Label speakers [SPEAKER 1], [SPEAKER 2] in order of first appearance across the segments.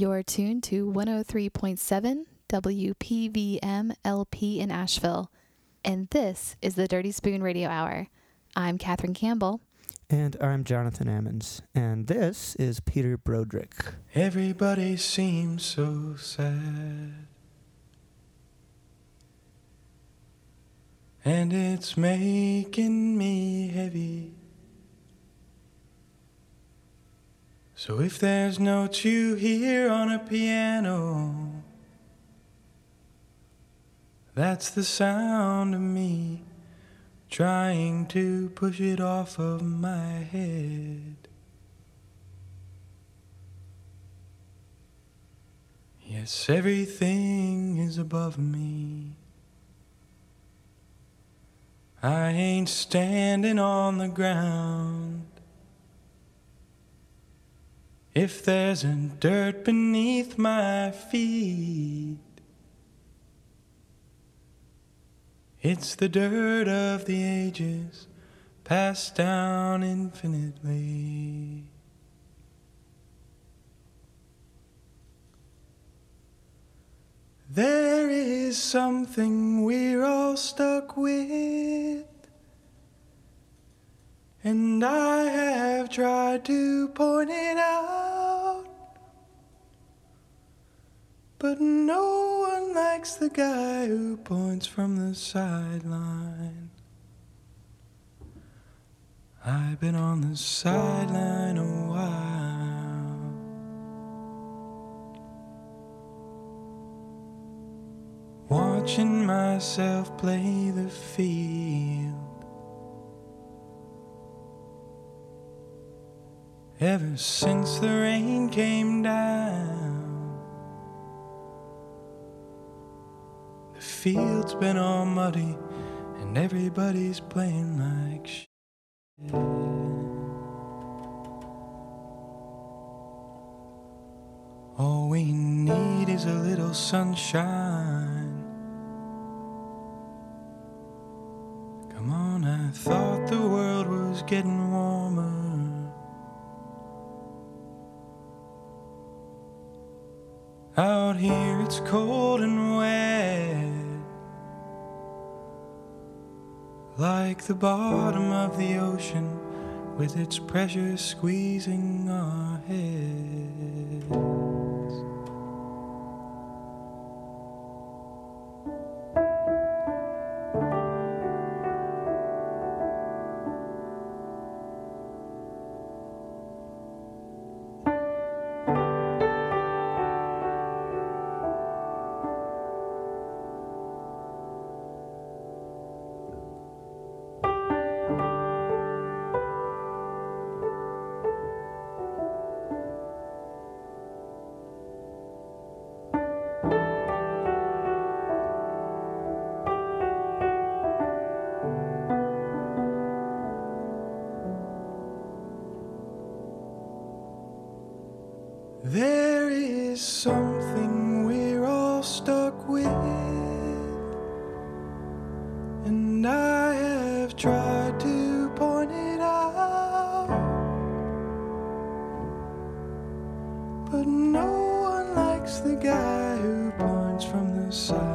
[SPEAKER 1] You're tuned to 103.7 WPVM LP in Asheville, and this is the Dirty Spoon Radio Hour. I'm Katherine Campbell.
[SPEAKER 2] And I'm Jonathan Ammons, and this is Peter Broderick.
[SPEAKER 3] Everybody seems so sad. And it's making me heavy. So if there's notes you hear on a piano, that's the sound of me trying to push it off of my head. Yes, everything is above me. I ain't standing on the ground. If there's a dirt beneath my feet, it's the dirt of the ages passed down infinitely. There is something we're all stuck with. And I have tried to point it out. But no one likes the guy who points from the sideline. I've been on the sideline a while. Watching myself play the field. Ever since the rain came down. The field's been all muddy, and everybody's playing like shit. All we need is a little sunshine. Come on, I thought the world was getting warmer. Out here it's cold and wet, like the bottom of the ocean, with its pressure squeezing our heads. But no one likes the guy who points from the sideline.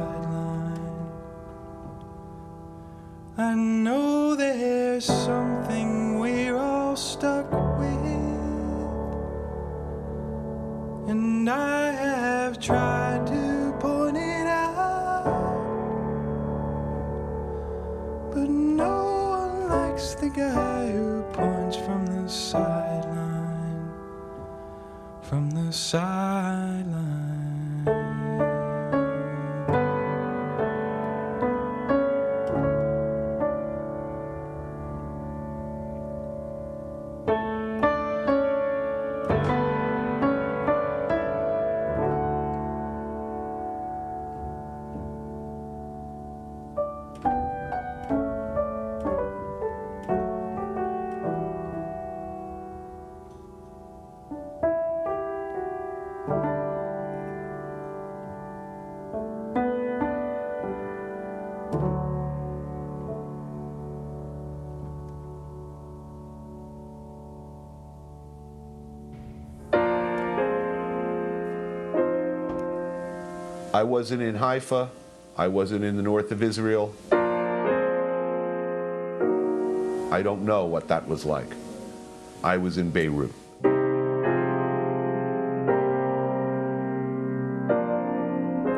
[SPEAKER 4] Wasn't in Haifa. I wasn't in the north of Israel. I don't know what that was like. I was in Beirut.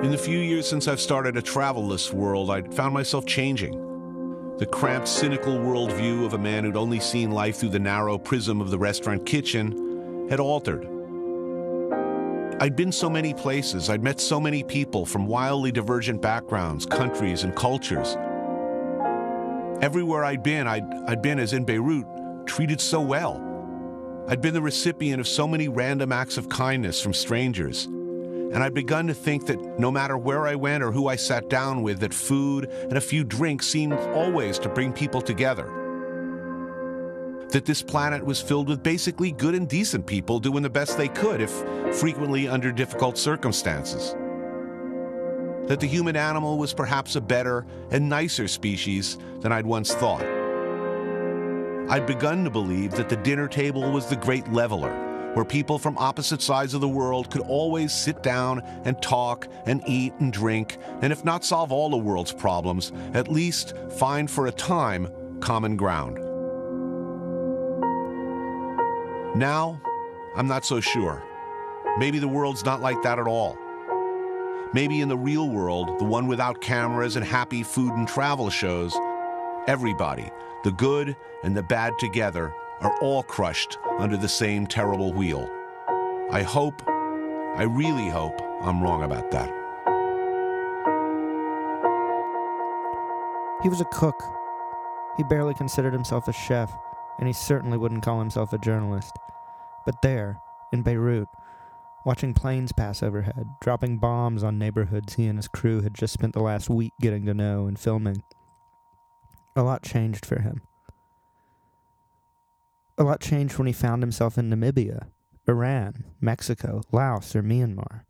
[SPEAKER 5] In the few years since I've started a travelless world, I'd found myself changing. The cramped, cynical worldview of a man who'd only seen life through the narrow prism of the restaurant kitchen had altered. I'd been so many places, I'd met so many people from wildly divergent backgrounds, countries, and cultures. Everywhere I'd been, I'd, I'd been, as in Beirut, treated so well. I'd been the recipient of so many random acts of kindness from strangers and I'd begun to think that no matter where I went or who I sat down with, that food and a few drinks seemed always to bring people together. That this planet was filled with basically good and decent people doing the best they could, if frequently under difficult circumstances. That the human animal was perhaps a better and nicer species than I'd once thought. I'd begun to believe that the dinner table was the great leveler where people from opposite sides of the world could always sit down and talk and eat and drink, and if not solve all the world's problems, at least find for a time common ground. Now, I'm not so sure. Maybe the world's not like that at all. Maybe in the real world, the one without cameras and happy food and travel shows, everybody, the good and the bad together, are all crushed under the same terrible wheel. I hope, I really hope, I'm wrong about that.
[SPEAKER 2] He was a cook. He barely considered himself a chef, and he certainly wouldn't call himself a journalist. But there, in Beirut, watching planes pass overhead, dropping bombs on neighborhoods he and his crew had just spent the last week getting to know and filming, a lot changed for him. A lot changed when he found himself in Namibia, Iran, Mexico, Laos, or Myanmar.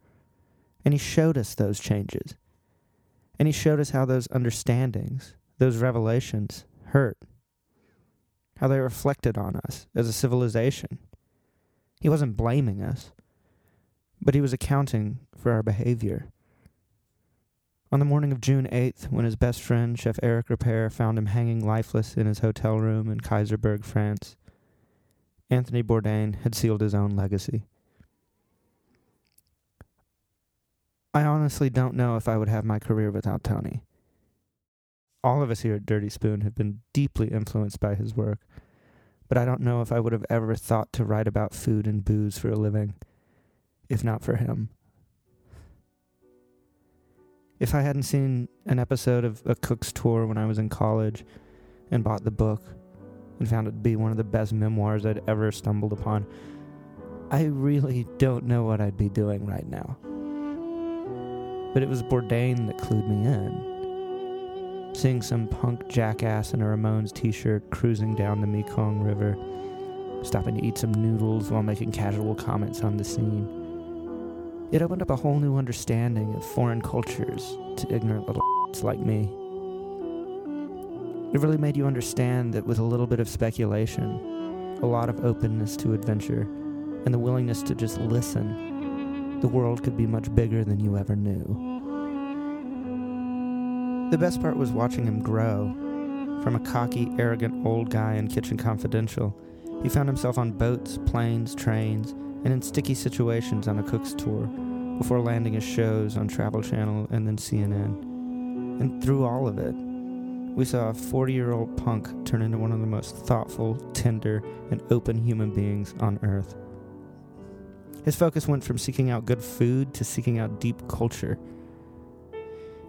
[SPEAKER 2] And he showed us those changes. And he showed us how those understandings, those revelations, hurt. How they reflected on us as a civilization. He wasn't blaming us, but he was accounting for our behavior. On the morning of June 8th, when his best friend, Chef Eric Ripert, found him hanging lifeless in his hotel room in Kaysersberg, France, Anthony Bourdain had sealed his own legacy. I honestly don't know if I would have my career without Tony. All of us here at Dirty Spoon have been deeply influenced by his work, but I don't know if I would have ever thought to write about food and booze for a living, if not for him. If I hadn't seen an episode of A Cook's Tour when I was in college and bought the book, and found it to be one of the best memoirs I'd ever stumbled upon. I really don't know what I'd be doing right now. But it was Bourdain that clued me in. Seeing some punk jackass in a Ramones t shirt cruising down the Mekong River, stopping to eat some noodles while making casual comments on the scene. It opened up a whole new understanding of foreign cultures to ignorant little like me. It really made you understand that with a little bit of speculation, a lot of openness to adventure, and the willingness to just listen, the world could be much bigger than you ever knew. The best part was watching him grow. From a cocky, arrogant old guy in Kitchen Confidential, he found himself on boats, planes, trains, and in sticky situations on a cook's tour before landing his shows on Travel Channel and then CNN. And through all of it, we saw a 40 year old punk turn into one of the most thoughtful, tender, and open human beings on earth. His focus went from seeking out good food to seeking out deep culture.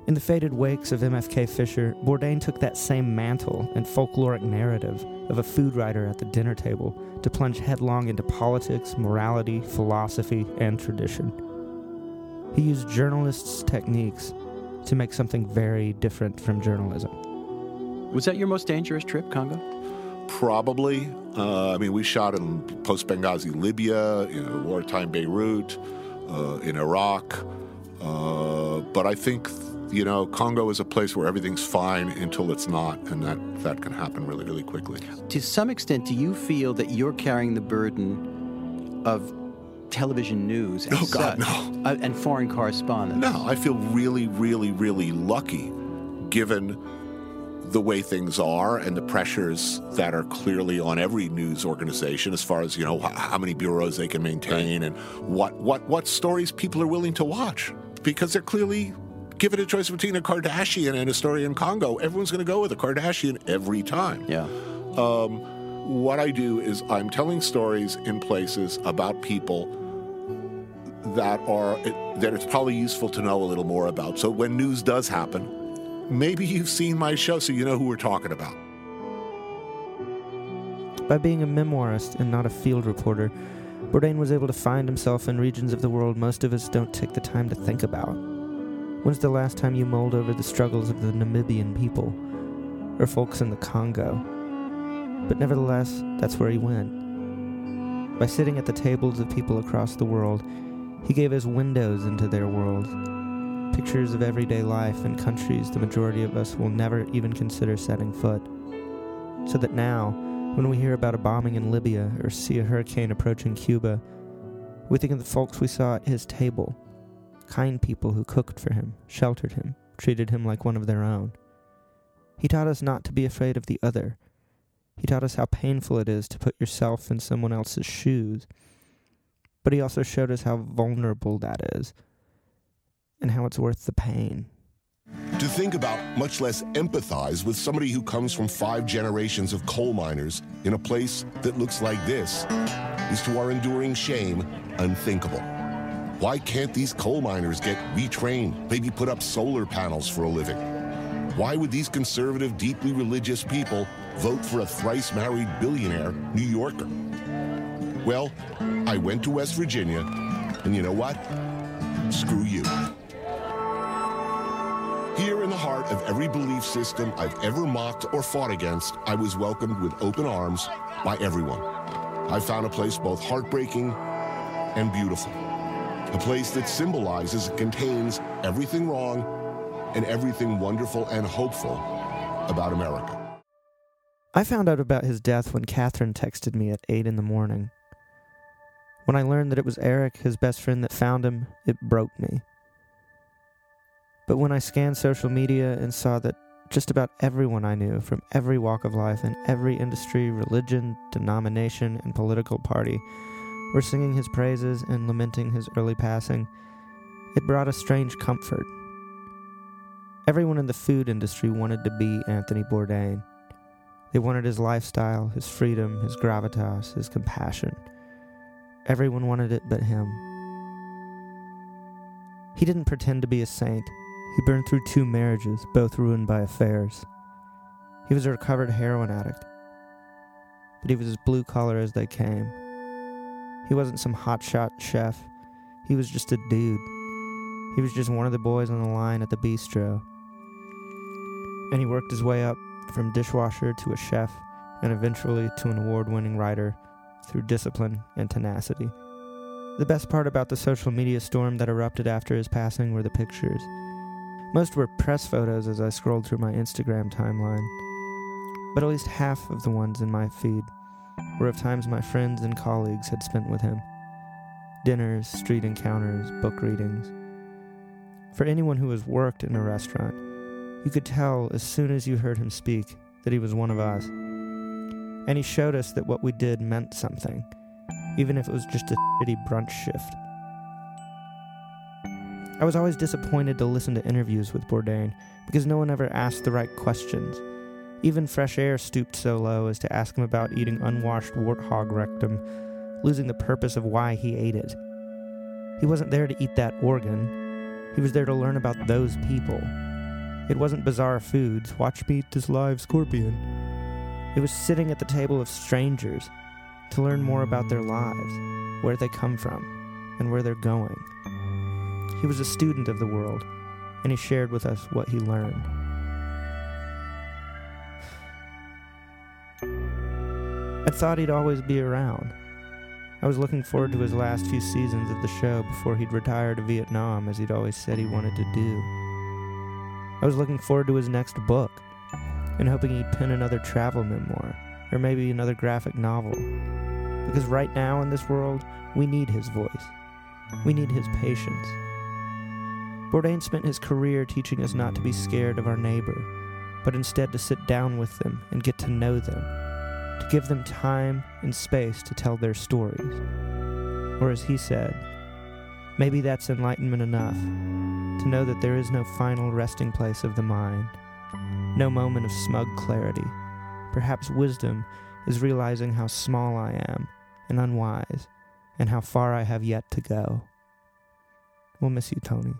[SPEAKER 2] In the faded wakes of MFK Fisher, Bourdain took that same mantle and folkloric narrative of a food writer at the dinner table to plunge headlong into politics, morality, philosophy, and tradition. He used journalists' techniques to make something very different from journalism.
[SPEAKER 6] Was that your most dangerous trip, Congo?
[SPEAKER 4] Probably. Uh, I mean, we shot in post Benghazi Libya, in wartime Beirut, uh, in Iraq. Uh, but I think, you know, Congo is a place where everything's fine until it's not, and that, that can happen really, really quickly.
[SPEAKER 6] To some extent, do you feel that you're carrying the burden of television news and
[SPEAKER 4] Oh, God,
[SPEAKER 6] such,
[SPEAKER 4] no.
[SPEAKER 6] uh, and foreign correspondence.
[SPEAKER 4] No, I feel really, really, really lucky given the way things are and the pressures that are clearly on every news organization as far as, you know, how many bureaus they can maintain and what, what, what stories people are willing to watch. Because they're clearly given a choice between a Kardashian and a story in Congo. Everyone's going to go with a Kardashian every time.
[SPEAKER 6] Yeah.
[SPEAKER 4] Um, what I do is I'm telling stories in places about people that are that it's probably useful to know a little more about. So when news does happen, maybe you've seen my show so you know who we're talking about.
[SPEAKER 2] By being a memoirist and not a field reporter, Bourdain was able to find himself in regions of the world most of us don't take the time to think about. When's the last time you mulled over the struggles of the Namibian people, or folks in the Congo? But nevertheless, that's where he went. By sitting at the tables of people across the world, he gave us windows into their worlds, pictures of everyday life in countries the majority of us will never even consider setting foot. So that now, when we hear about a bombing in Libya or see a hurricane approaching Cuba, we think of the folks we saw at his table kind people who cooked for him, sheltered him, treated him like one of their own. He taught us not to be afraid of the other. He taught us how painful it is to put yourself in someone else's shoes. But he also showed us how vulnerable that is, and how it's worth the pain.
[SPEAKER 7] To think about, much less empathize with somebody who comes from five generations of coal miners in a place that looks like this is to our enduring shame unthinkable. Why can't these coal miners get retrained, maybe put up solar panels for a living? Why would these conservative, deeply religious people vote for a thrice married billionaire New Yorker? Well, I went to West Virginia, and you know what? Screw you. Here in the heart of every belief system I've ever mocked or fought against, I was welcomed with open arms by everyone. I found a place both heartbreaking and beautiful. A place that symbolizes and contains everything wrong and everything wonderful and hopeful about America.
[SPEAKER 2] I found out about his death when Catherine texted me at 8 in the morning. When I learned that it was Eric, his best friend, that found him, it broke me. But when I scanned social media and saw that just about everyone I knew from every walk of life and every industry, religion, denomination, and political party were singing his praises and lamenting his early passing, it brought a strange comfort. Everyone in the food industry wanted to be Anthony Bourdain. They wanted his lifestyle, his freedom, his gravitas, his compassion. Everyone wanted it but him. He didn't pretend to be a saint. He burned through two marriages, both ruined by affairs. He was a recovered heroin addict, but he was as blue collar as they came. He wasn't some hotshot chef. He was just a dude. He was just one of the boys on the line at the bistro. And he worked his way up from dishwasher to a chef, and eventually to an award winning writer through discipline and tenacity. The best part about the social media storm that erupted after his passing were the pictures. Most were press photos as I scrolled through my Instagram timeline, but at least half of the ones in my feed were of times my friends and colleagues had spent with him dinners, street encounters, book readings. For anyone who has worked in a restaurant, you could tell as soon as you heard him speak that he was one of us. And he showed us that what we did meant something, even if it was just a shitty brunch shift. I was always disappointed to listen to interviews with Bourdain because no one ever asked the right questions. Even Fresh Air stooped so low as to ask him about eating unwashed warthog rectum, losing the purpose of why he ate it. He wasn't there to eat that organ, he was there to learn about those people. It wasn't bizarre foods, watch me eat this live scorpion. It was sitting at the table of strangers to learn more about their lives, where they come from, and where they're going. He was a student of the world, and he shared with us what he learned. I thought he'd always be around. I was looking forward to his last few seasons at the show before he'd retire to Vietnam, as he'd always said he wanted to do. I was looking forward to his next book, and hoping he'd pen another travel memoir, or maybe another graphic novel.
[SPEAKER 8] Because right now in this world, we need his voice. We need his patience. Bourdain spent his career teaching us not to be scared of our neighbor, but instead to sit down with them and get to know them to give them time and space to tell their stories. Or as he said, maybe that's enlightenment enough to know that there is no final resting place of the mind, no moment of smug clarity. Perhaps wisdom is realizing how small I am and unwise, and how far I have yet to go. We'll miss you, Tony.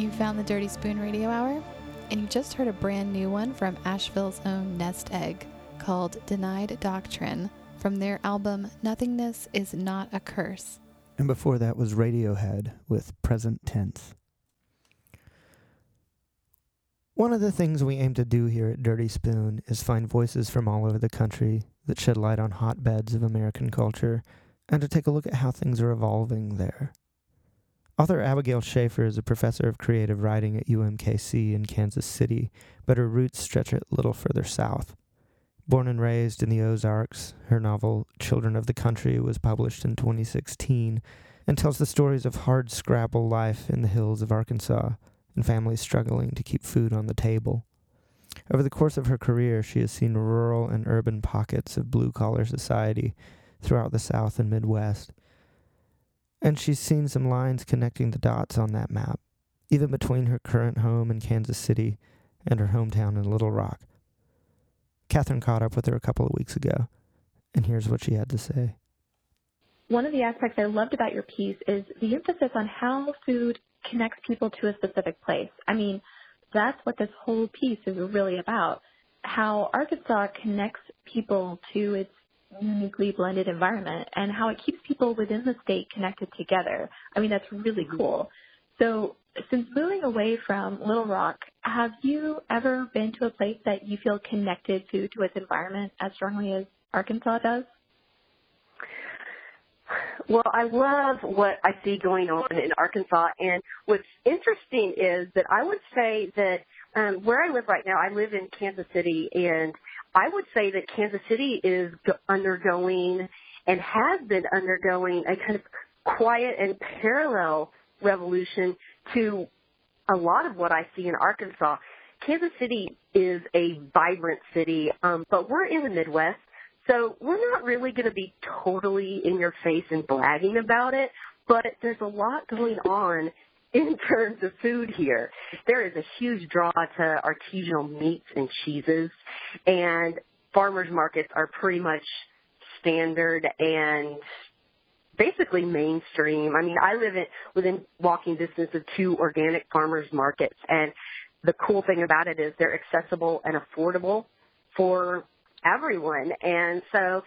[SPEAKER 9] You
[SPEAKER 1] found the Dirty Spoon Radio Hour, and you just heard a brand new one from Asheville's own Nest Egg called Denied Doctrine from their album Nothingness is Not a Curse.
[SPEAKER 2] And before that was Radiohead with Present Tense. One of the things we aim to do here at Dirty Spoon is find voices from all over the country that shed light on hotbeds of American culture and to take a look at how things are evolving there. Author Abigail Shaffer is a professor of creative writing at UMKC in Kansas City, but her roots stretch a little further south. Born and raised in the Ozarks, her novel Children of the Country was published in 2016 and tells the stories of hard scrabble life in the hills of Arkansas and families struggling to keep food on the table. Over the course of her career, she has seen rural and urban pockets of blue collar society throughout the South and Midwest and she's seen some lines connecting the dots on that map, even between her current home in Kansas City and her hometown in Little Rock. Catherine caught up with her a couple of weeks ago, and here's what she had to say.
[SPEAKER 10] One of the aspects I loved about your piece is the emphasis on how food connects people to a specific place. I mean, that's what this whole piece is really about. How Arkansas connects people to its uniquely blended environment and how it keeps people within the state connected together. I mean, that's really cool. So since moving away from Little Rock, have you ever been to a place that you feel connected to, to its environment as strongly as Arkansas does?
[SPEAKER 11] Well, I love what I see going on in Arkansas, and what's interesting is that I would say that um, where I live right now, I live in Kansas City, and I would say that Kansas City is undergoing and has been undergoing a kind of quiet and parallel revolution to a lot of what I see in Arkansas. Kansas City is a vibrant city, um, but we're in the Midwest, so we're not really going to be totally in your face and bragging about it, but there's a lot going on in terms of food here. There is a huge draw to artisanal meats and cheeses, and farmers markets are pretty much standard and basically mainstream. I mean, I live in within walking distance of two organic farmers markets, and the cool thing about it is they're accessible and affordable for everyone. And so,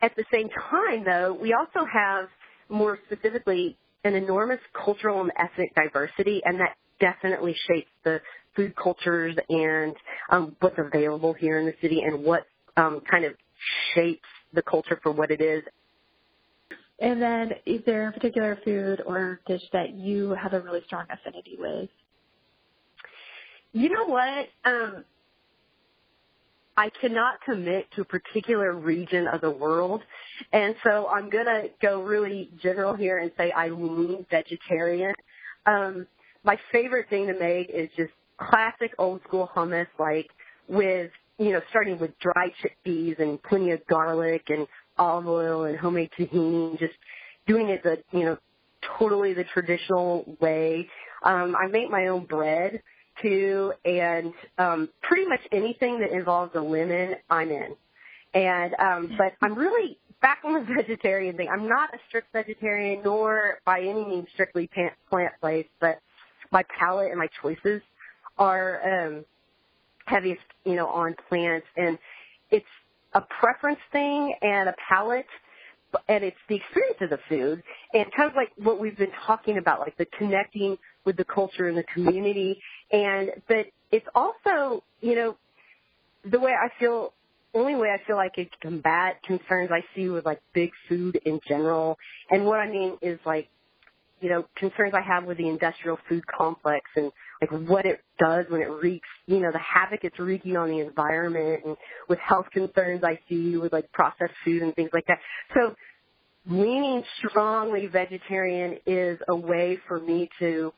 [SPEAKER 11] at the same time, though, we also have more specifically an enormous cultural and ethnic diversity, and that definitely shapes the food cultures and um, what's available here in the city and what um, kind of shapes the culture for what it is.
[SPEAKER 10] And then, is there a particular food or dish that you have a really strong affinity with?
[SPEAKER 11] You know what? Um, I cannot commit to a particular region of the world. And so I'm going to go really general here and say I lean vegetarian. Um, my favorite thing to make is just classic old school hummus, like with, you know, starting with dried chickpeas and plenty of garlic and olive oil and homemade tahini, just doing it the, you know, totally the traditional way. Um, I make my own bread to, and um, pretty much anything that involves a lemon, I'm in. And um, but I'm really back on the vegetarian thing. I'm not a strict vegetarian, nor by any means strictly plant based, but my palate and my choices are um, heaviest, you know, on plants, and it's a preference thing and a palate and it's the experience of the food and kind of like what we've been talking about, like the connecting with the culture and the community. And, but it's also, you know, the way I feel, only way I feel like it combat concerns I see with like big food in general. And what I mean is like, you know, concerns I have with the industrial food complex and like what it does when it wreaks, you know, the havoc it's wreaking on the environment and with health concerns I see with like processed food and things like that. So leaning strongly vegetarian is a way for me to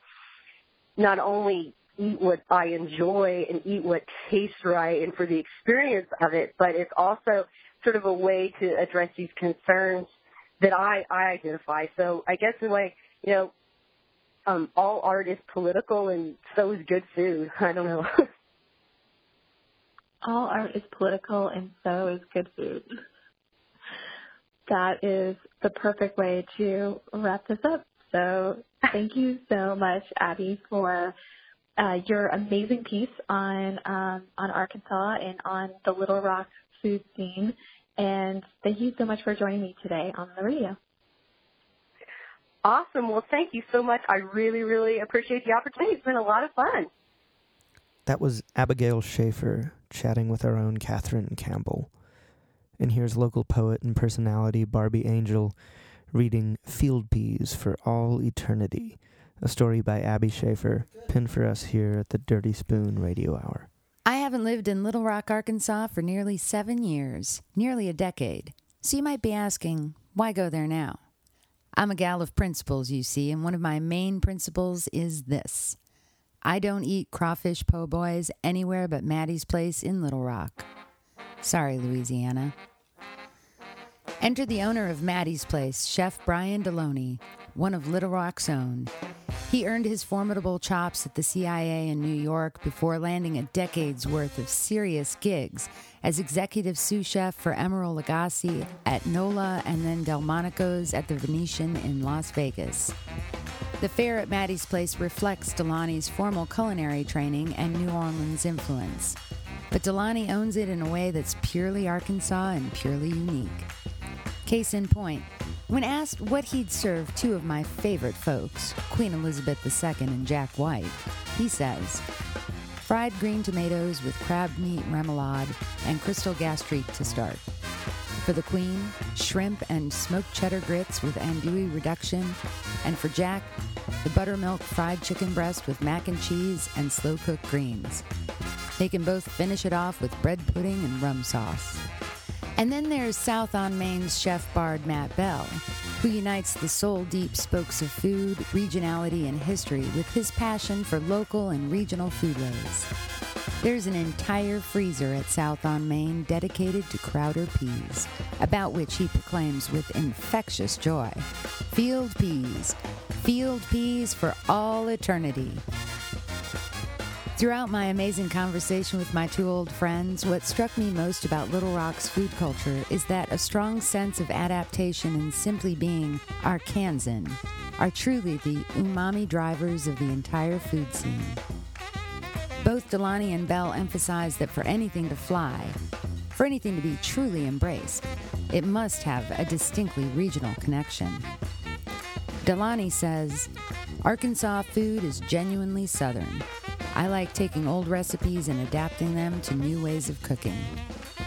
[SPEAKER 11] not only eat what I enjoy and eat what tastes right and for the experience of it, but it's also sort of a way to address these concerns that I, I identify. So I guess in a way, you know, um, all art is political and so is good food. I don't know.
[SPEAKER 10] all art is political and so is good food. That is the perfect way to wrap this up. So thank you so much, Abby, for uh, your amazing piece on um, on Arkansas and on the Little Rock food scene. And thank you so much for joining me today on the radio.
[SPEAKER 11] Awesome. Well, thank you so much. I really, really appreciate the opportunity. It's been a lot of fun.
[SPEAKER 2] That was Abigail Schaefer chatting with our own Catherine Campbell. And here's local poet and personality Barbie Angel reading Field Peas for All Eternity, a story by Abby Schaefer, penned for us here at the Dirty Spoon Radio Hour.
[SPEAKER 12] I haven't lived in Little Rock, Arkansas for nearly seven years, nearly a decade. So you might be asking, why go there now? I'm a gal of principles, you see, and one of my main principles is this I don't eat crawfish po' boys anywhere but Maddie's place in Little Rock. Sorry, Louisiana. Enter the owner of Maddie's Place, Chef Brian Deloney, one of Little Rock's own. He earned his formidable chops at the CIA in New York before landing a decade's worth of serious gigs as executive sous chef for Emeril Lagasse at NOLA and then Delmonico's at the Venetian in Las Vegas. The fare at Maddie's Place reflects Deloney's formal culinary training and New Orleans influence. But Deloney owns it in a way that's purely Arkansas and purely unique. Case in point, when asked what he'd serve two of my favorite folks, Queen Elizabeth II and Jack White, he says, fried green tomatoes with crab meat remoulade and crystal gastrique to start. For the Queen, shrimp and smoked cheddar grits with andouille reduction, and for Jack, the buttermilk fried chicken breast with mac and cheese and slow cooked greens. They can both finish it off with bread pudding and rum sauce. And then there's South on Main's chef bard Matt Bell, who unites the soul deep spokes of food, regionality, and history with his passion for local and regional foodways. There's an entire freezer at South on Main dedicated to Crowder peas, about which he proclaims with infectious joy Field peas, field peas for all eternity. Throughout my amazing conversation with my two old friends, what struck me most about Little Rock's food culture is that a strong sense of adaptation and simply being Arkansan are truly the umami drivers of the entire food scene. Both Deloney and Bell emphasize that for anything to fly, for anything to be truly embraced, it must have a distinctly regional connection. Deloney says, Arkansas food is genuinely Southern. I like taking old recipes and adapting them to new ways of cooking.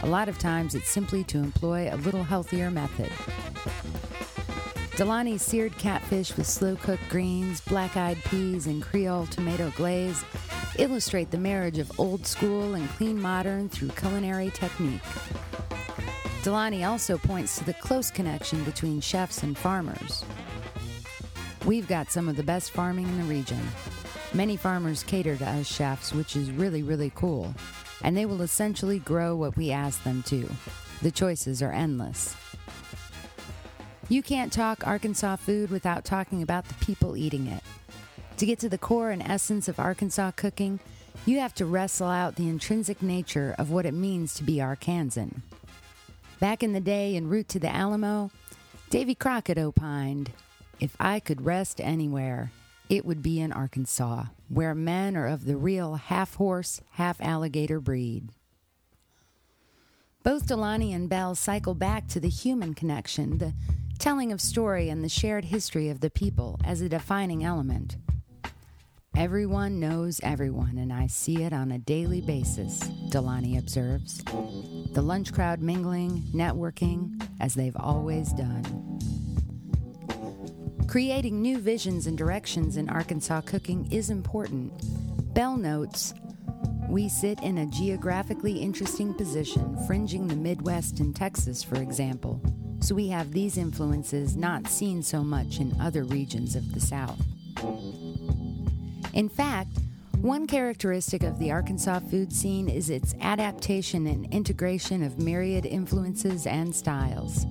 [SPEAKER 12] A lot of times it's simply to employ a little healthier method. Deloney's seared catfish with slow cooked greens, black eyed peas, and Creole tomato glaze illustrate the marriage of old school and clean modern through culinary technique. Deloney also points to the close connection between chefs and farmers. We've got some of the best farming in the region. Many farmers cater to us chefs, which is really, really cool. And they will essentially grow what we ask them to. The choices are endless. You can't talk Arkansas food without talking about the people eating it. To get to the core and essence of Arkansas cooking, you have to wrestle out the intrinsic nature of what it means to be Arkansan. Back in the day, en route to the Alamo, Davy Crockett opined, If I could rest anywhere, it would be in Arkansas, where men are of the real half horse, half alligator breed. Both Deloney and Bell cycle back to the human connection, the telling of story, and the shared history of the people as a defining element. Everyone knows everyone, and I see it on a daily basis, Deloney observes. The lunch crowd mingling, networking, as they've always done. Creating new visions and directions in Arkansas cooking is important. Bell notes We sit in a geographically interesting position, fringing the Midwest and Texas, for example, so we have these influences not seen so much in other regions of the South. In fact, one characteristic of the Arkansas food scene is its adaptation and integration of myriad influences and styles.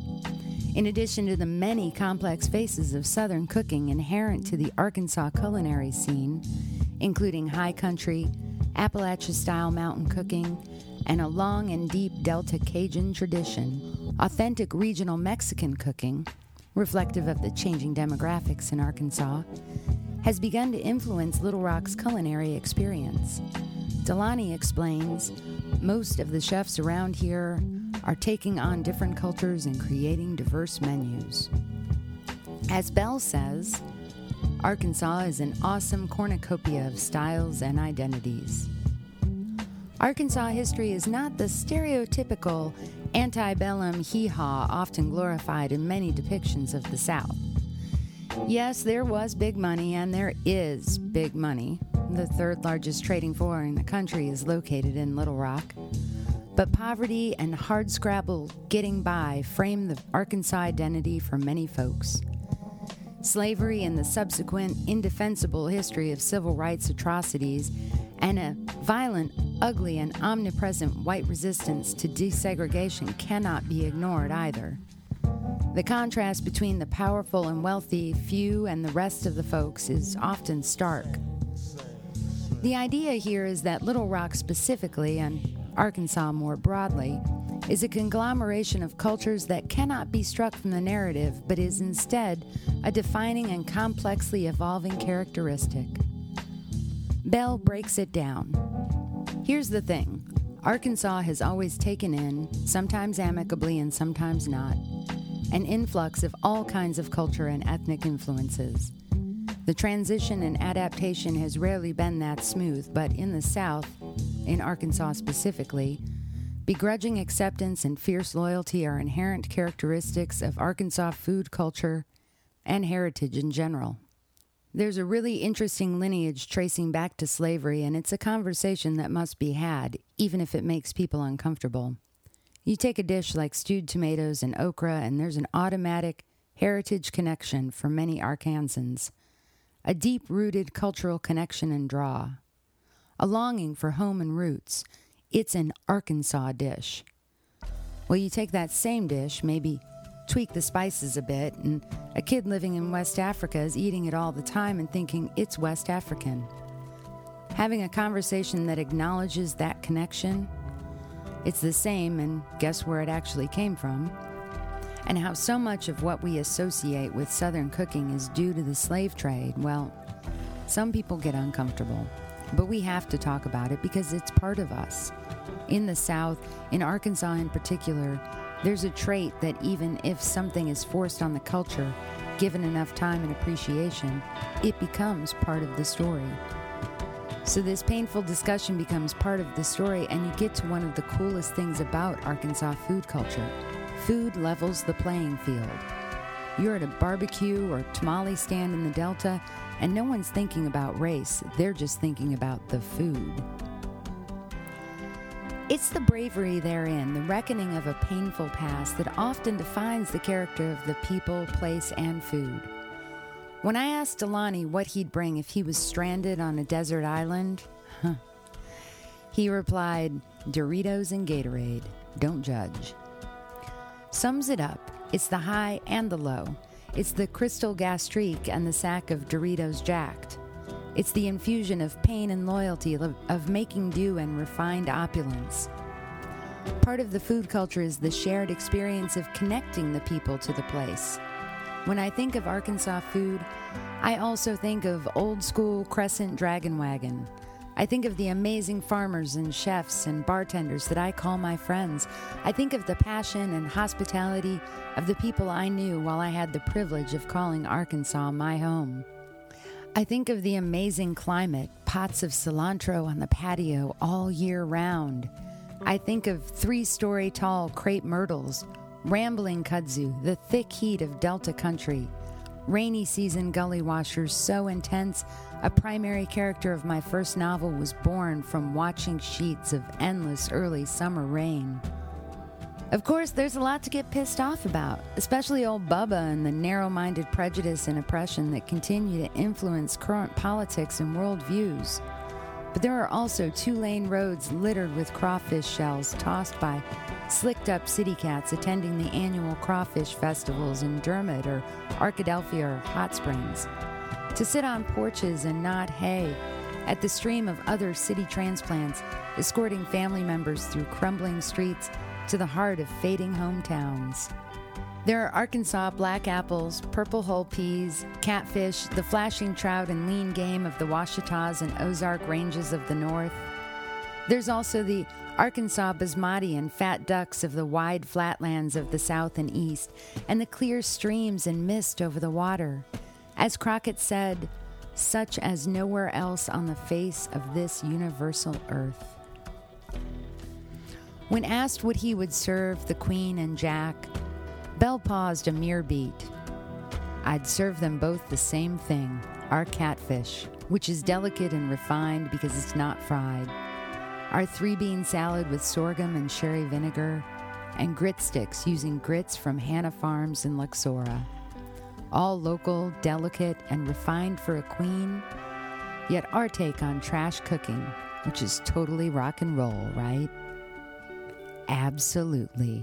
[SPEAKER 12] In addition to the many complex faces of Southern cooking inherent to the Arkansas culinary scene, including high country, Appalachia style mountain cooking, and a long and deep Delta Cajun tradition, authentic regional Mexican cooking, reflective of the changing demographics in Arkansas, has begun to influence Little Rock's culinary experience. Deloney explains most of the chefs around here are taking on different cultures and creating diverse menus. As Bell says, Arkansas is an awesome cornucopia of styles and identities. Arkansas history is not the stereotypical antebellum hee haw often glorified in many depictions of the South. Yes, there was big money, and there is big money. The third largest trading floor in the country is located in Little Rock. But poverty and hard scrabble getting by frame the Arkansas identity for many folks. Slavery and the subsequent indefensible history of civil rights atrocities, and a violent, ugly, and omnipresent white resistance to desegregation cannot be ignored either. The contrast between the powerful and wealthy few and the rest of the folks is often stark. The idea here is that Little Rock specifically, and Arkansas more broadly, is a conglomeration of cultures that cannot be struck from the narrative, but is instead a defining and complexly evolving characteristic. Bell breaks it down. Here's the thing Arkansas has always taken in, sometimes amicably and sometimes not, an influx of all kinds of culture and ethnic influences. The transition and adaptation has rarely been that smooth, but in the South, in Arkansas specifically, begrudging acceptance and fierce loyalty are inherent characteristics of Arkansas food culture and heritage in general. There's a really interesting lineage tracing back to slavery, and it's a conversation that must be had, even if it makes people uncomfortable. You take a dish like stewed tomatoes and okra, and there's an automatic heritage connection for many Arkansans, a deep rooted cultural connection and draw, a longing for home and roots. It's an Arkansas dish. Well, you take that same dish, maybe tweak the spices a bit, and a kid living in West Africa is eating it all the time and thinking it's West African. Having a conversation that acknowledges that connection it's the same, and guess where it actually came from? And how so much of what we associate with Southern cooking is due to the slave trade. Well, some people get uncomfortable, but we have to talk about it because it's part of us. In the South, in Arkansas in particular, there's a trait that even if something is forced on the culture, given enough time and appreciation, it becomes part of the story. So, this painful discussion becomes part of the story, and you get to one of the coolest things about Arkansas food culture food levels the playing field. You're at a barbecue or tamale stand in the Delta, and no one's thinking about race, they're just thinking about the food. It's the bravery therein, the reckoning of a painful past, that often defines the character of the people, place, and food. When I asked Deloney what he'd bring if he was stranded on a desert island, huh, he replied, Doritos and Gatorade. Don't judge. Sums it up it's the high and the low. It's the crystal gastrique and the sack of Doritos jacked. It's the infusion of pain and loyalty, of, making do and refined opulence. Part of the food culture is the shared experience of connecting the people to the place. When I think of Arkansas food, I also think of old school Crescent Dragonwagon. I think of the amazing farmers and chefs and bartenders that I call my friends. I think of the passion and hospitality of the people I knew while I had the privilege of calling Arkansas my home. I think of the amazing climate, pots of cilantro on the patio all year round. I think of three story tall crepe myrtles Rambling kudzu, the thick heat of Delta country. Rainy season gully washers so intense, a primary character of my first novel was born from watching sheets of endless early summer rain. Of course, there's a lot to get pissed off about, especially old Bubba and the narrow minded prejudice and oppression that continue to influence current politics and worldviews. But there are also two lane roads littered with crawfish shells tossed by slicked up city cats attending the annual crawfish festivals in Dermott or Arkadelphia or Hot Springs, to sit on porches and nod hay at the stream of other city transplants escorting family members through crumbling streets to the heart of fading hometowns. There are Arkansas black apples, purple hull peas, catfish, the flashing trout and lean game of the Ouachitas and Ozark ranges of the north. There's also the Arkansas basmati and fat ducks of the wide flatlands of the south and east, and the clear streams and mist over the water. As Crockett said, such as nowhere else on the face of this universal earth. When asked what he would serve the Queen and Jack, Bell paused a mere beat. I'd serve them both the same thing our catfish, which is delicate and refined because it's not fried, our three bean salad with sorghum and sherry vinegar, and grit sticks using grits from Hannah Farms in Luxora. All local, delicate, and refined for a queen, yet our take on trash cooking, which is totally rock and roll, right? Absolutely.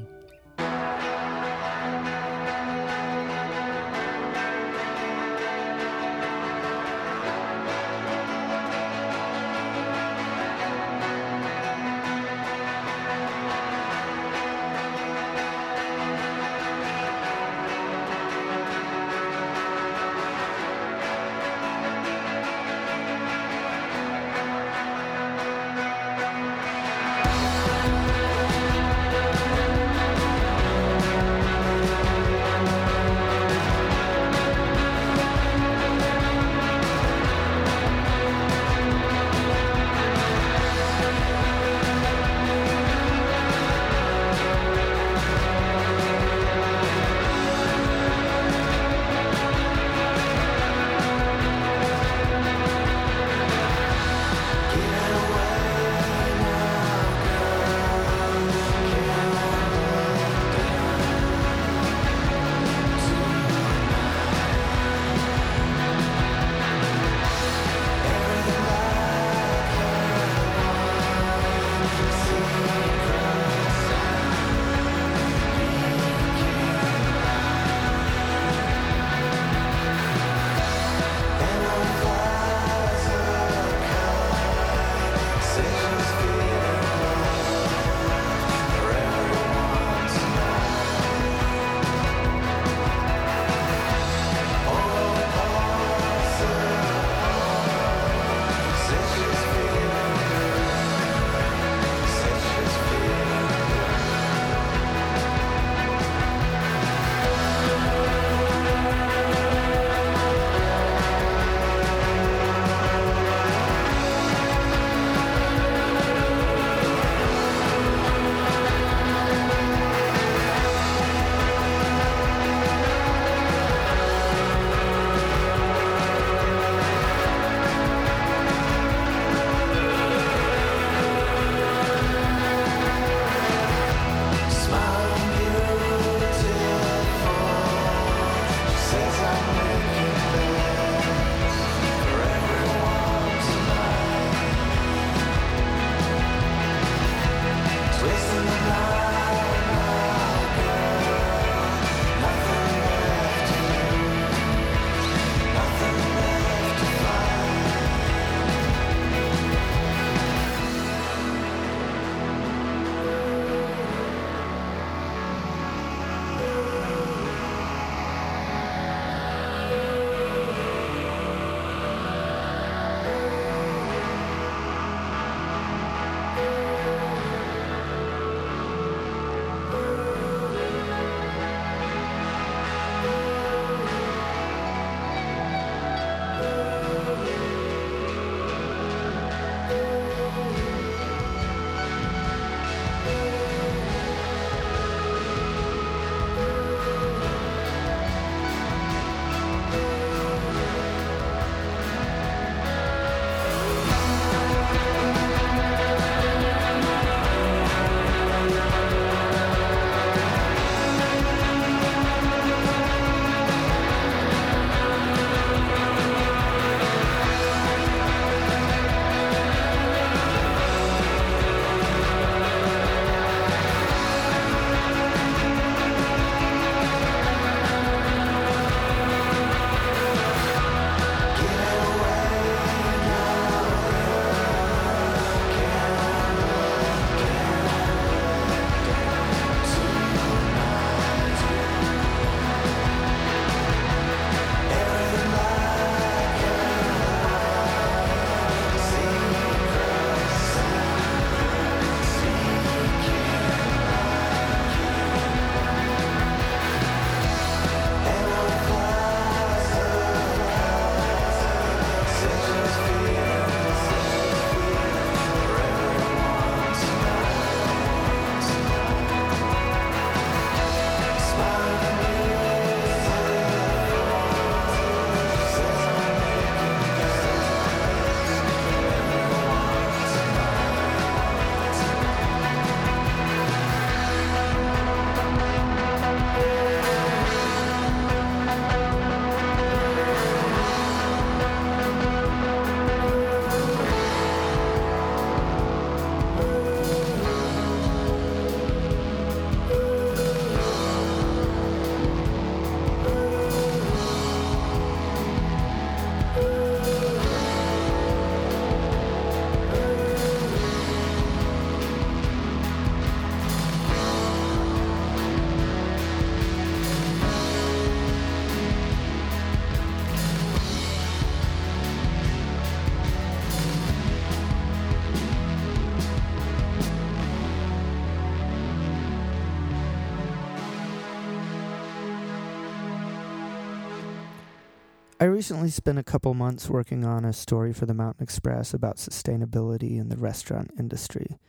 [SPEAKER 2] I recently spent a couple months working on a story for the Mountain Express about sustainability in the restaurant industry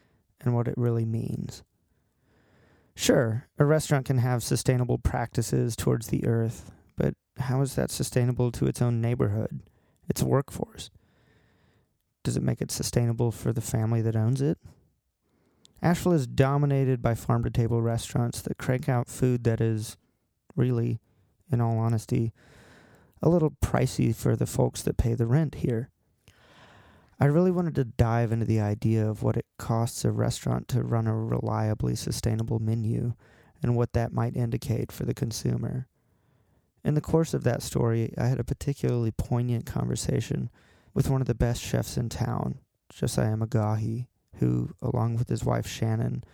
[SPEAKER 2] and what it really means. Sure, a restaurant can have sustainable practices towards the earth, but how is that sustainable to its own neighborhood, its workforce? Does it make it sustainable for the family that owns it? Asheville is dominated by farm to table restaurants that crank out food that is really, in all honesty, a little pricey for the folks that pay the rent here. I really wanted to dive into the idea of what it costs a restaurant to run a reliably sustainable menu and what that might indicate for the consumer. In the course of that story, I had a particularly poignant conversation with one of the best chefs in town, Josiah McGaughey, who, along with his wife Shannon,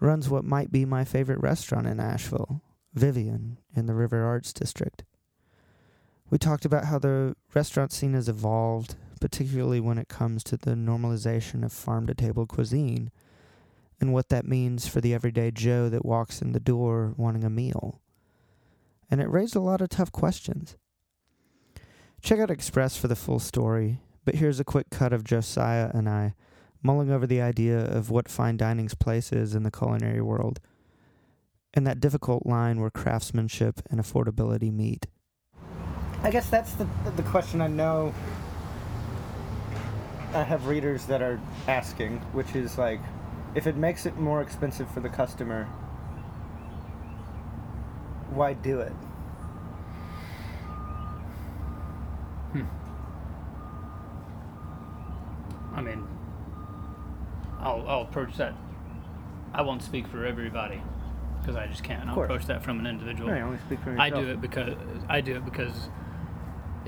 [SPEAKER 2] runs what might be my favorite restaurant in Asheville, Vivian, in the River Arts District. We talked about how the restaurant scene has evolved, particularly when it comes to the normalization of farm to table cuisine, and what that means for the everyday Joe that walks in the door wanting a meal. And it raised a lot of tough questions. Check out Express for the full story, but here's a quick cut of Josiah and I mulling over the idea of what fine dining's place is in the culinary world, and that difficult line where craftsmanship and affordability meet. I guess that's the the question I know I have readers that are asking, which is like, if it makes it more expensive for the customer, why do it?
[SPEAKER 13] Hmm. I mean, I'll, I'll approach that. I won't speak for everybody because I just can't. I'll approach that from an individual.
[SPEAKER 2] Right, only speak for
[SPEAKER 13] I do it because I do it because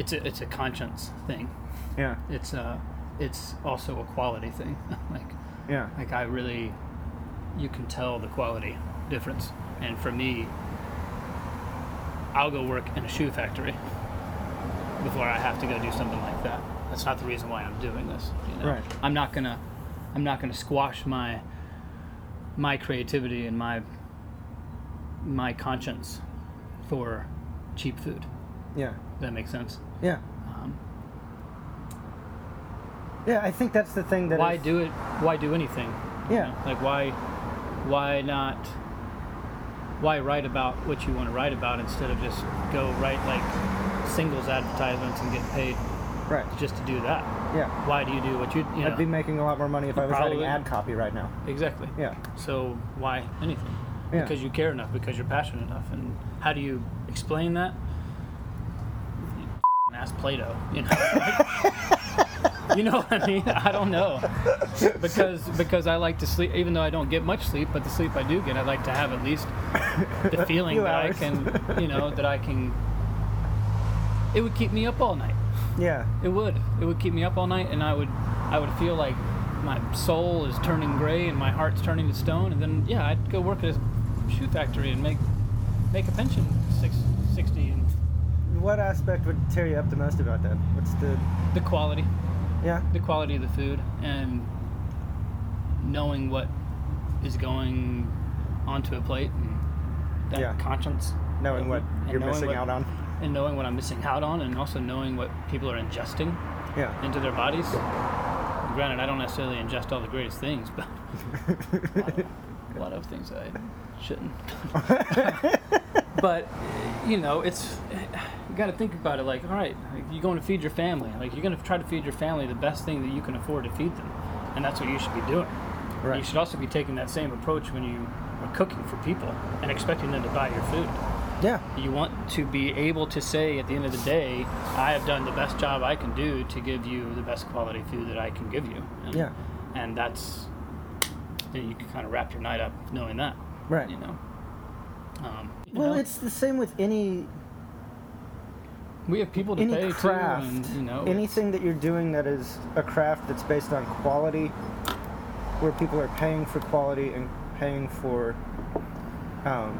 [SPEAKER 13] it's a it's a conscience thing.
[SPEAKER 2] Yeah.
[SPEAKER 13] It's uh it's also a quality thing. like
[SPEAKER 2] Yeah.
[SPEAKER 13] like I really you can tell the quality difference. And for me, I'll go work in a shoe factory before I have to go do something like that. That's not the reason why I'm doing this. You know?
[SPEAKER 2] Right.
[SPEAKER 13] I'm not gonna I'm not gonna squash my my creativity and my my conscience for cheap food.
[SPEAKER 2] Yeah.
[SPEAKER 13] That makes sense?
[SPEAKER 2] Yeah.
[SPEAKER 13] Um,
[SPEAKER 2] Yeah, I think that's the thing that
[SPEAKER 13] why
[SPEAKER 2] is-
[SPEAKER 13] do it? Why do anything? you
[SPEAKER 2] Yeah.
[SPEAKER 13] know? Like why? Why not? Why write about what you want to write about instead of just go write like singles advertisements and get paid
[SPEAKER 2] Right.
[SPEAKER 13] just to do that?
[SPEAKER 2] Yeah.
[SPEAKER 13] Why do you do what you? you know,
[SPEAKER 2] I'd be making a lot more money if I was
[SPEAKER 13] Probably.
[SPEAKER 2] writing ad copy right now.
[SPEAKER 13] Exactly.
[SPEAKER 2] Yeah.
[SPEAKER 13] So why anything?
[SPEAKER 2] Yeah.
[SPEAKER 13] Because you care enough. Because you're passionate enough. And how do you explain that? Ask Plato. You know. you know what I mean? I don't know. Because because I like to sleep, even though I don't get much sleep, but the sleep I do get, I like to have at least the feeling that I can, you know, that I can. It would keep me up all night.
[SPEAKER 2] Yeah.
[SPEAKER 13] It would. It would keep me up all night, and I would, I would feel like my soul is turning gray and my heart's turning to stone. And then, yeah, I'd go work at a shoe factory and make, make a pension, six, 60, and
[SPEAKER 2] What aspect would tear you up the most about that? What's the
[SPEAKER 13] the quality,
[SPEAKER 2] Yeah.
[SPEAKER 13] the quality of the food, and knowing what is going onto a plate, and that
[SPEAKER 2] Yeah.
[SPEAKER 13] conscience,
[SPEAKER 2] Knowing what
[SPEAKER 13] and
[SPEAKER 2] you're
[SPEAKER 13] knowing
[SPEAKER 2] missing
[SPEAKER 13] what-
[SPEAKER 2] out on?
[SPEAKER 13] and knowing what I'm missing out on, and also knowing what people are ingesting.
[SPEAKER 2] Yeah.
[SPEAKER 13] into their bodies. Granted, I don't necessarily ingest all the greatest things, but a lot of, a lot of things I shouldn't. but you know, it's you got to think about it. Like, all right, like, you're going to feed your family. Like, you're going to try to feed your family the best thing that you can afford to feed them, and that's what you should be doing.
[SPEAKER 2] Right.
[SPEAKER 13] You should also be taking that same approach when you are cooking for people and expecting them to buy your food.
[SPEAKER 2] Yeah.
[SPEAKER 13] You want to be able to say at the end of the day, I have done the best job I can do to give you the best quality food that I can give you. And,
[SPEAKER 2] Yeah.
[SPEAKER 13] And that's, then you can kind of wrap your night up knowing that.
[SPEAKER 2] Right.
[SPEAKER 13] You know? Um, you
[SPEAKER 2] Well,
[SPEAKER 13] know,
[SPEAKER 2] it's the same with any
[SPEAKER 13] we have people to
[SPEAKER 2] any
[SPEAKER 13] pay
[SPEAKER 2] craft.
[SPEAKER 13] and you know,
[SPEAKER 2] anything that you're doing that is a craft that's based on quality, where people are paying for quality and paying for um,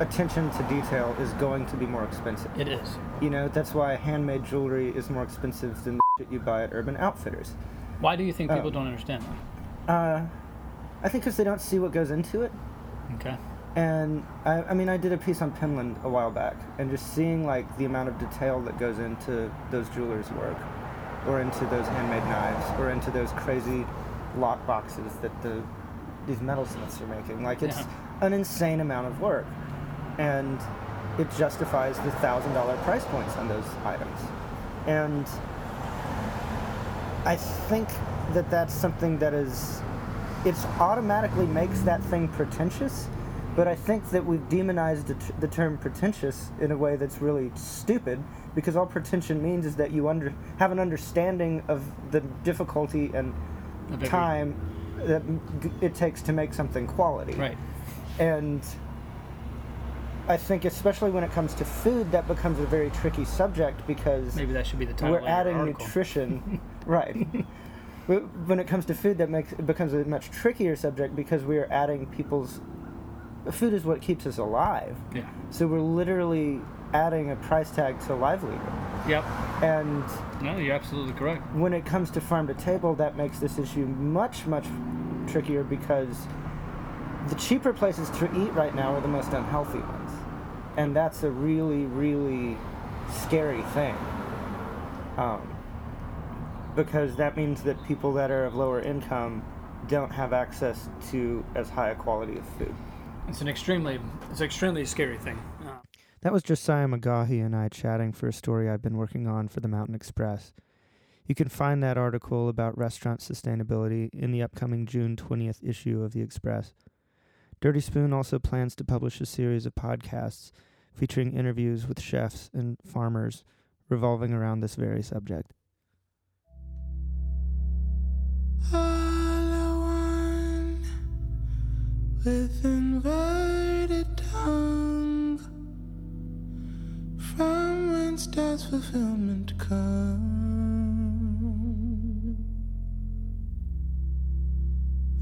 [SPEAKER 2] attention to detail, is going to be more expensive.
[SPEAKER 13] it is.
[SPEAKER 2] You know, that's why handmade jewelry is more expensive than the shit you buy at Urban Outfitters.
[SPEAKER 13] Why do you think people
[SPEAKER 2] Um,
[SPEAKER 13] don't understand that?
[SPEAKER 2] Uh, I think because they don't see what goes into it.
[SPEAKER 13] Okay.
[SPEAKER 14] And I, I mean, I did a piece on Penland a while back, and just seeing like the amount of detail that goes into those jewelers' work, or into those handmade knives, or into those crazy lock boxes that the these metalsmiths are making. Like it's
[SPEAKER 13] Yeah.
[SPEAKER 14] an insane amount of work, and it justifies the thousand dollar price points on those items. And I think that that's something that is it's automatically makes that thing pretentious but i think that we've demonized the, t- the term pretentious in a way that's really stupid because all pretension means is that you under have an understanding of the difficulty and time that g- it takes to make something quality
[SPEAKER 13] Right.
[SPEAKER 14] and I think, especially when it comes to food, that becomes a very tricky subject because
[SPEAKER 13] Maybe that should be the title
[SPEAKER 14] we're adding nutrition, right? When it comes to food, that makes it becomes a much trickier subject because we are adding people's food is what keeps us alive.
[SPEAKER 13] Yeah.
[SPEAKER 14] So we're literally adding a price tag to livelihood.
[SPEAKER 13] Yep.
[SPEAKER 14] And
[SPEAKER 13] No, you're absolutely correct.
[SPEAKER 14] when it comes to farm to table, that makes this issue much, much trickier because the cheaper places to eat right now are the most unhealthy ones. And that's a really, really scary thing. Um, because that means that people that are of lower income don't have access to as high a quality of food.
[SPEAKER 13] It's an extremely, it's an extremely scary thing. Uh,
[SPEAKER 14] That was Josiah McGaughey and I chatting for a story I've been working on for the Mountain Express. You can find that article about restaurant sustainability in the upcoming June 20th issue of the Express. Dirty Spoon also plans to publish a series of podcasts featuring interviews with chefs and farmers revolving around this very subject.
[SPEAKER 8] With inverted tongue. From whence does fulfillment come?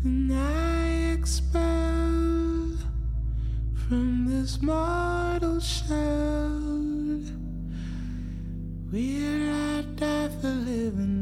[SPEAKER 8] When I expel from this mortal shell will I die for living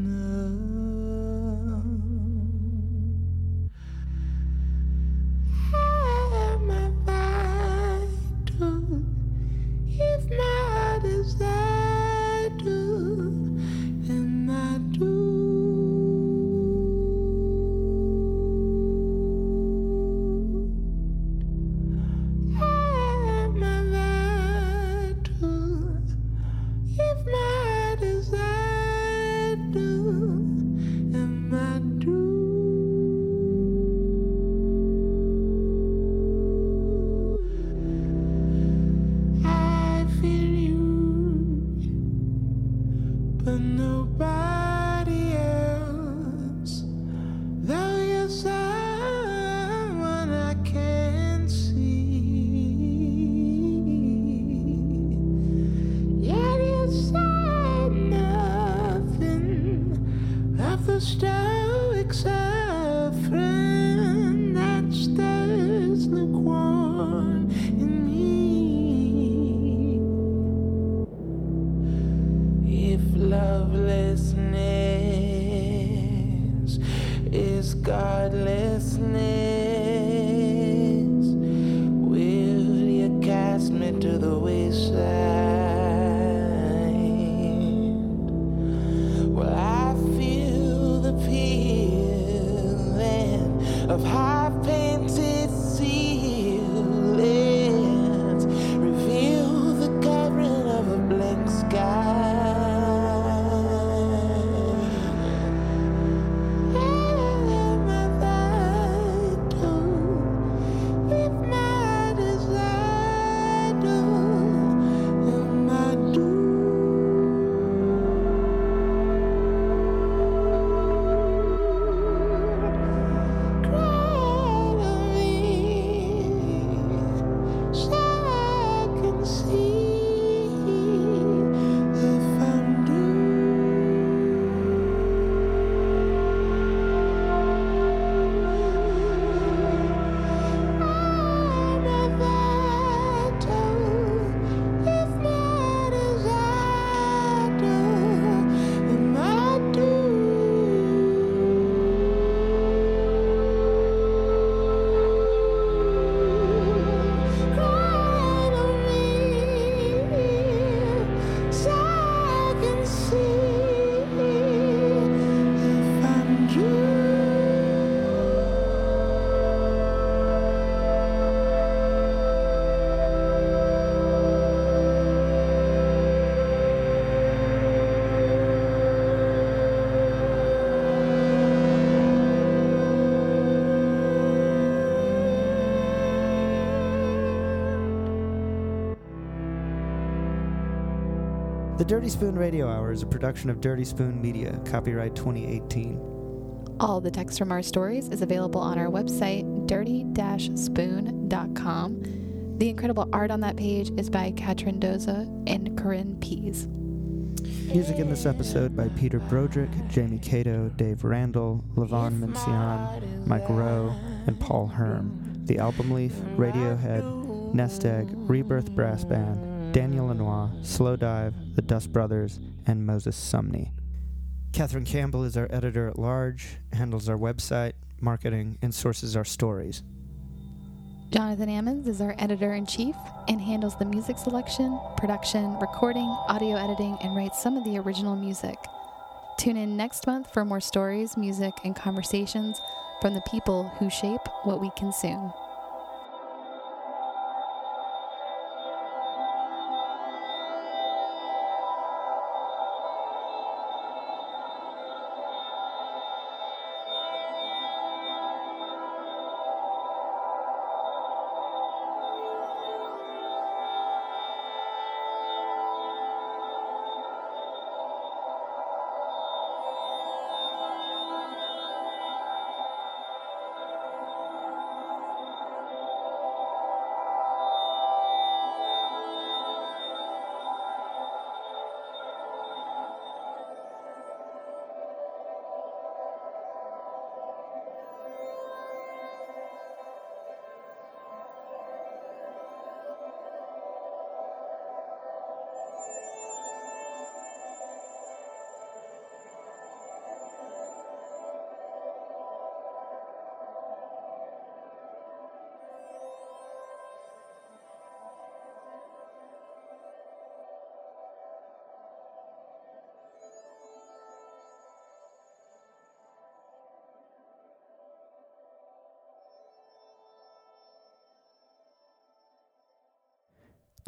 [SPEAKER 2] Dirty Spoon Radio Hour is a production of Dirty Spoon Media, copyright 2018.
[SPEAKER 1] All the text from our stories is available on our website, dirty-spoon.com. The incredible art on that page is by Katrin Doza and Corinne Pease.
[SPEAKER 2] Music in this episode by Peter Broderick, Jamie Cato, Dave Randall, Levon Mencion, Mike Rowe, and Paul Herm. The Album Leaf, Radiohead, Nest Egg, Rebirth Brass Band, Daniel Lanois, Slowdive, The Dust Brothers, and Moses Sumney. Catherine Campbell is our editor at large, handles our website, marketing, and sources our stories.
[SPEAKER 1] Jonathan Ammons is our editor in chief and handles the music selection, production, recording, audio editing, and writes some of the original music. Tune in next month for more stories, music, and conversations from the people who shape what we consume.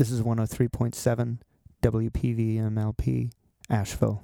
[SPEAKER 2] This is 103.7 WPVMLP, Asheville.